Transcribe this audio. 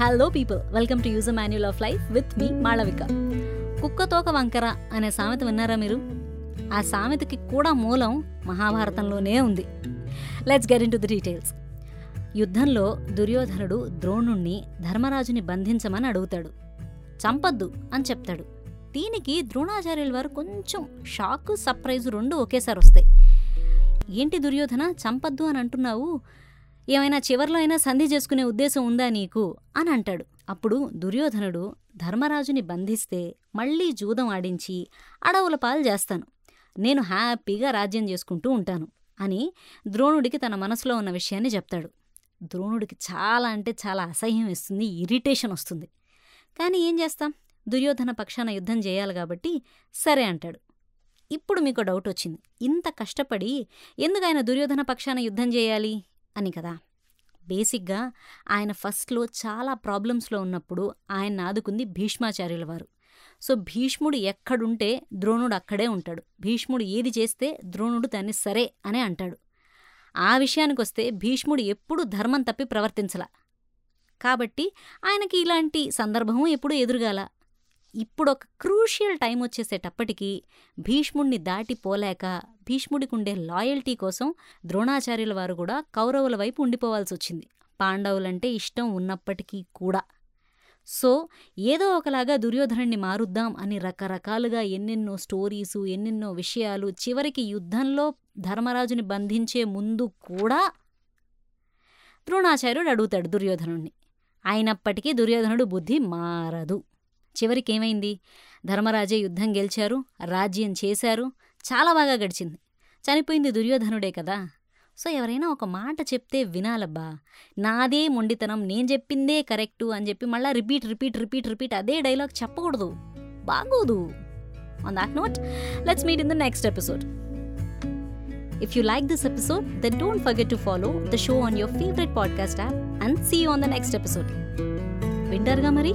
Hello people welcome to user manual of life with me Malavika కుక్క తోక వంకర అనే సామెత విన్నారా మీరు? ఆ సామెతకి కూడా మూలం మహాభారతంలోనే ఉంది. Let's get into the details యుద్ధంలో దుర్యోధనుడు ద్రోణుణ్ణి ధర్మరాజుని బంధించమని అడుగుతాడు. చంపద్దు అని చెప్తాడు. దీనికి ద్రోణాచార్యుల వారు కొంచెం షాక్ సర్ప్రైజ్ రెండు ఒకేసారి వస్తాయి. ఏంటి దుర్యోధన? చంపద్దు అని అంటున్నావు? ఏమైనా చివర్లో అయినా సంధి చేసుకునే ఉద్దేశం ఉందా నీకు? అని అంటాడు. అప్పుడు దుర్యోధనుడు ధర్మరాజుని బంధిస్తే మళ్ళీ జూదం ఆడించి అడవుల పాలు చేస్తాను. నేను హ్యాపీగా రాజ్యం చేసుకుంటూ ఉంటాను అని ద్రోణుడికి తన మనసులో ఉన్న విషయాన్ని చెప్తాడు. ద్రోణుడికి చాలా అంటే చాలా అసహ్యం ఇస్తుంది ఇరిటేషన్ వస్తుంది. కానీ ఏం చేస్తాం? దుర్యోధన పక్షాన యుద్ధం చేయాలి కాబట్టి సరే అంటాడు. ఇప్పుడు మీకు డౌట్ వచ్చింది. ఇంత కష్టపడి ఎందుకు ఆయన దుర్యోధన పక్షాన యుద్ధం చేయాలి? అని కదా. బేసిక్గా ఆయన ఫస్ట్లో చాలా ప్రాబ్లమ్స్లో ఉన్నప్పుడు ఆయన ఆదుకుంది భీష్మాచార్యుల వారు. సో భీష్ముడు ఎక్కడుంటే ద్రోణుడు అక్కడే ఉంటాడు. భీష్ముడు ఏది చేస్తే ద్రోణుడు దాన్ని సరే అనే అంటాడు. ఆ విషయానికి వస్తే భీష్ముడు ఎప్పుడూ ధర్మం తప్పి ప్రవర్తించలా. కాబట్టి ఆయనకి ఇలాంటి సందర్భం ఎప్పుడూ ఎదురుగాల. ఇప్పుడు ఒక క్రూషియల్ టైం వచ్చేసేటప్పటికీ భీష్ముణ్ణి దాటిపోలేక భీష్ముడికుండే లాయల్టీ కోసం ద్రోణాచార్యుల వారు కూడా కౌరవుల వైపు ఉండిపోవాల్సి వచ్చింది పాండవులంటే ఇష్టం ఉన్నప్పటికీ కూడా. సో ఏదో ఒకలాగా దుర్యోధనుణ్ణి మారుద్దాం అని రకరకాలుగా ఎన్నెన్నో స్టోరీసు ఎన్నెన్నో విషయాలు చివరికి యుద్ధంలో ధర్మరాజుని బంధించే ముందు కూడా ద్రోణాచార్యుడు అడుగుతాడు దుర్యోధనుణ్ణి. అయినప్పటికీ దుర్యోధనుడు బుద్ధి మారదు. చివరికి ఏమైంది ధర్మరాజే యుద్ధం గెలిచారు రాజ్యం చేశారు చాలా బాగా గడిచింది. చనిపోయింది దుర్యోధనుడే కదా. సో ఎవరైనా ఒక మాట చెప్తే వినాలబ్బా. నాదే మొండితనం నేను చెప్పిందే కరెక్టు అని చెప్పి మళ్ళీ రిపీట్ రిపీట్ రిపీట్ రిపీట్ అదే డైలాగ్ చెప్పకూడదు. బాగోదు. On that note let's meet in the next episode If you like this episode, then don't forget to follow the show on your favorite podcast app and see you on the next episode. వింటారుగా మరి